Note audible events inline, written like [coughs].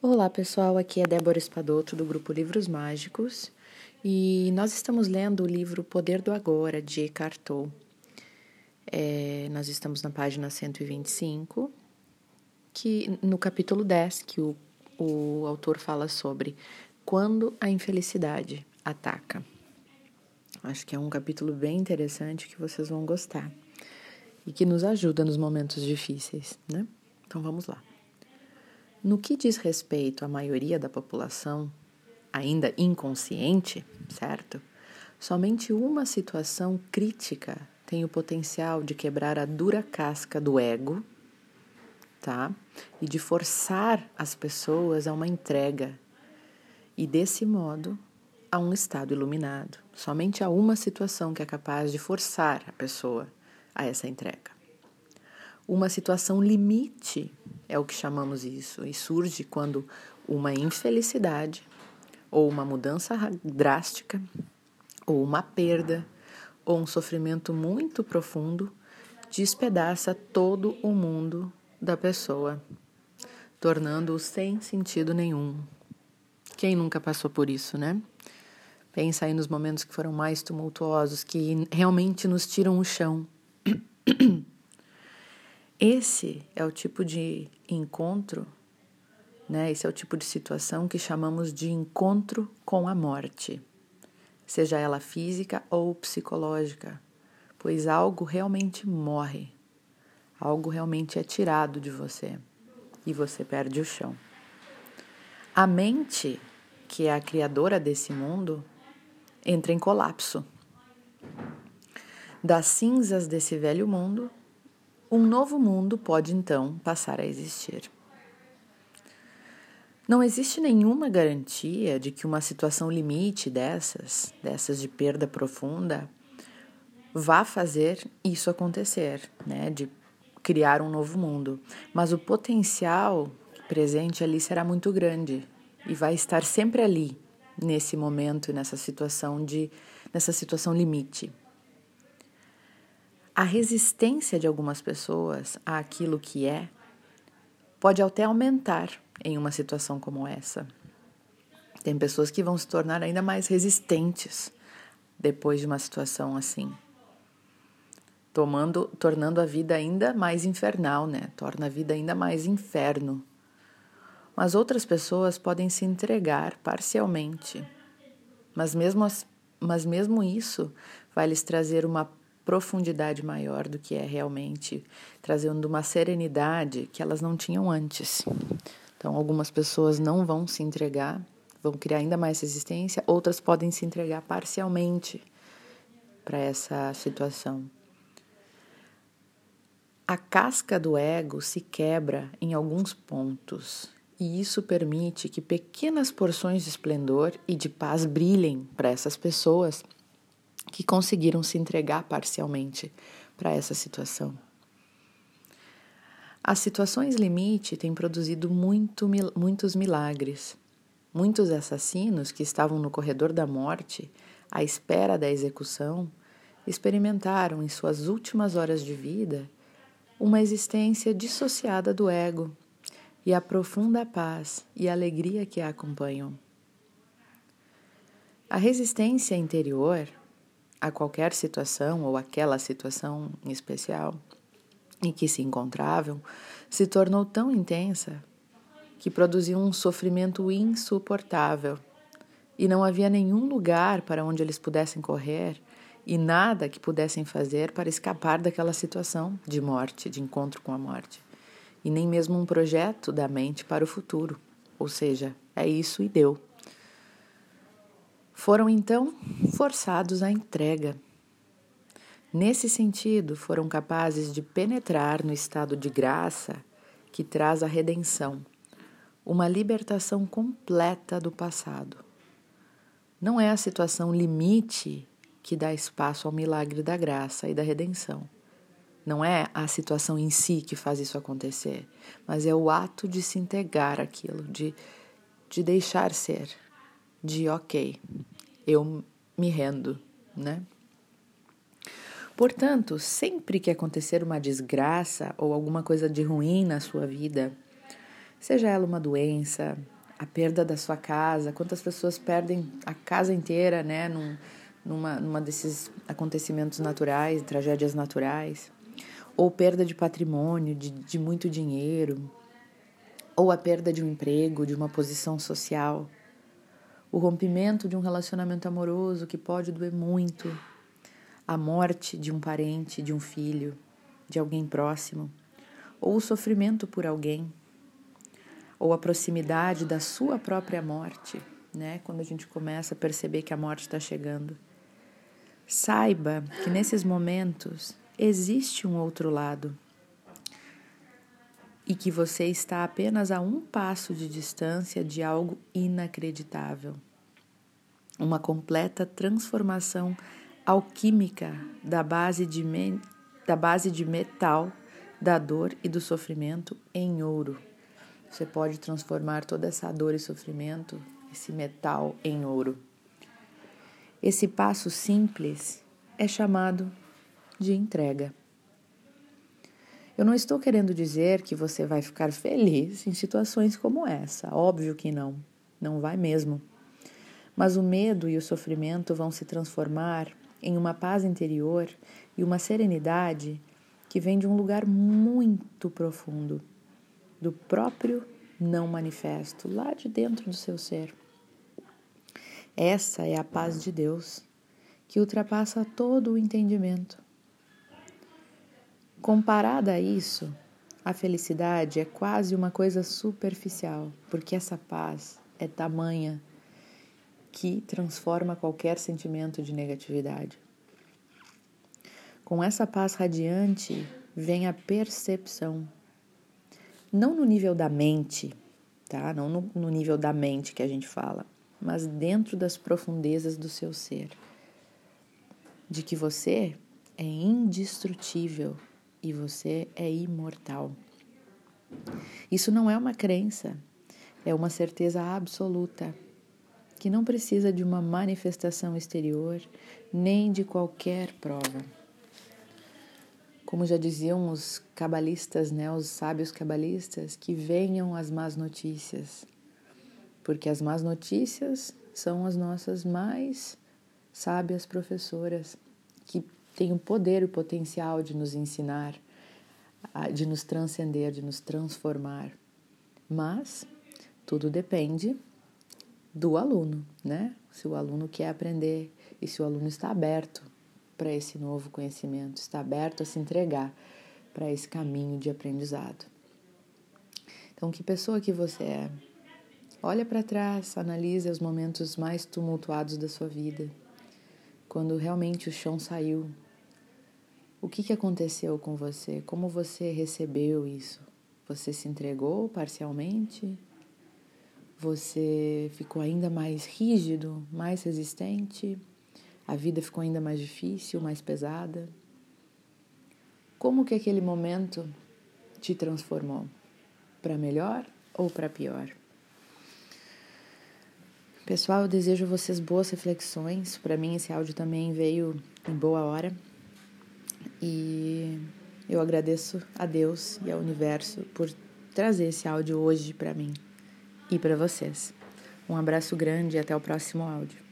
Olá pessoal, aqui é Débora Espadoto do grupo Livros Mágicos e nós estamos lendo o livro Poder do Agora de Eckhart Tolle. É, nós estamos na página 125, que no capítulo 10, que o, o autor fala sobre quando a infelicidade ataca. Acho que é um capítulo bem interessante que vocês vão gostar e que nos ajuda nos momentos difíceis, né? Então vamos lá. No que diz respeito à maioria da população, ainda inconsciente, certo? Somente uma situação crítica tem o potencial de quebrar a dura casca do ego, tá? E de forçar as pessoas a uma entrega. E desse modo, a um estado iluminado. Somente há uma situação que é capaz de forçar a pessoa a essa entrega. Uma situação limite é o que chamamos isso, e surge quando uma infelicidade, ou uma mudança drástica, ou uma perda, ou um sofrimento muito profundo despedaça todo o mundo da pessoa, tornando-o sem sentido nenhum. Quem nunca passou por isso, né? Pensa aí nos momentos que foram mais tumultuosos, que realmente nos tiram o chão. [coughs] Esse é o tipo de encontro, né? Esse é o tipo de situação que chamamos de encontro com a morte, seja ela física ou psicológica, pois algo realmente morre, algo realmente é tirado de você e você perde o chão. A mente, que é a criadora desse mundo, entra em colapso. Das cinzas desse velho mundo um novo mundo pode então passar a existir. Não existe nenhuma garantia de que uma situação limite dessas, dessas de perda profunda, vá fazer isso acontecer, né? De criar um novo mundo. Mas o potencial presente ali será muito grande e vai estar sempre ali nesse momento, nessa situação de nessa situação limite. A resistência de algumas pessoas àquilo que é pode até aumentar em uma situação como essa. Tem pessoas que vão se tornar ainda mais resistentes depois de uma situação assim. Tomando, tornando a vida ainda mais infernal, né? Torna a vida ainda mais inferno. Mas outras pessoas podem se entregar parcialmente. Mas mesmo, mas mesmo isso vai lhes trazer uma profundidade maior do que é realmente, trazendo uma serenidade que elas não tinham antes. Então, algumas pessoas não vão se entregar, vão criar ainda mais resistência, outras podem se entregar parcialmente para essa situação. A casca do ego se quebra em alguns pontos, e isso permite que pequenas porções de esplendor e de paz brilhem para essas pessoas que conseguiram se entregar parcialmente para essa situação. As situações limite têm produzido muito, muitos milagres. Muitos assassinos que estavam no corredor da morte, à espera da execução, experimentaram em suas últimas horas de vida uma existência dissociada do ego e a profunda paz e alegria que a acompanham. A resistência interior a qualquer situação ou aquela situação em especial em que se encontravam se tornou tão intensa que produziu um sofrimento insuportável. E não havia nenhum lugar para onde eles pudessem correr e nada que pudessem fazer para escapar daquela situação de morte, de encontro com a morte, e nem mesmo um projeto da mente para o futuro, ou seja, é isso e deu. Foram então forçados à entrega. Nesse sentido, foram capazes de penetrar no estado de graça que traz a redenção, uma libertação completa do passado. Não é a situação limite que dá espaço ao milagre da graça e da redenção. Não é a situação em si que faz isso acontecer, mas é o ato de se entregar aquilo, de, de deixar ser, de ok, eu me rendo, né? Portanto, sempre que acontecer uma desgraça ou alguma coisa de ruim na sua vida, Seja ela uma doença, a perda da sua casa, quantas pessoas perdem a casa inteira, né, num, numa, numa desses acontecimentos naturais, tragédias naturais, ou perda de patrimônio, de, de muito dinheiro, ou a perda de um emprego, de uma posição social, o rompimento de um relacionamento amoroso que pode doer muito, a morte de um parente, de um filho, de alguém próximo, ou o sofrimento por alguém ou a proximidade da sua própria morte, né? Quando a gente começa a perceber que a morte está chegando. Saiba que nesses momentos existe um outro lado e que você está apenas a um passo de distância de algo inacreditável. Uma completa transformação alquímica da base de, da base de metal, da dor e do sofrimento em ouro. Você pode transformar toda essa dor e sofrimento, esse metal, em ouro. Esse passo simples é chamado de entrega. Eu não estou querendo dizer que você vai ficar feliz em situações como essa, óbvio que não, não vai mesmo. Mas o medo e o sofrimento vão se transformar em uma paz interior e uma serenidade que vem de um lugar muito profundo do próprio não manifesto, lá de dentro do seu ser. Essa é a paz de Deus, que ultrapassa todo o entendimento. Comparada a isso, a felicidade é quase uma coisa superficial, porque essa paz é tamanha que transforma qualquer sentimento de negatividade. Com essa paz radiante vem a percepção não no nível da mente, tá? Não no, no nível da mente que a gente fala, mas dentro das profundezas do seu ser. De que você é indestrutível e você é imortal. Isso não é uma crença, é uma certeza absoluta que não precisa de uma manifestação exterior nem de qualquer prova. Como já diziam os cabalistas, né, os sábios cabalistas, que venham as más notícias, porque as más notícias são as nossas mais sábias professoras, que têm o poder e o potencial de nos ensinar, de nos transcender, de nos transformar. Mas tudo depende do aluno, né? Se o aluno quer aprender e se o aluno está aberto para esse novo conhecimento, está aberto a se entregar para esse caminho de aprendizado. Então, que pessoa que você é? Olha para trás, analise os momentos mais tumultuados da sua vida, quando realmente o chão saiu. O que, que aconteceu com você? Como você recebeu isso? Você se entregou parcialmente? Você ficou ainda mais rígido, mais resistente? A vida ficou ainda mais difícil, mais pesada. Como que aquele momento te transformou? Para melhor ou para pior? Pessoal, eu desejo a vocês boas reflexões. Para mim, esse áudio também veio em boa hora. E eu agradeço a Deus e ao universo por trazer esse áudio hoje para mim e para vocês. Um abraço grande e até o próximo áudio.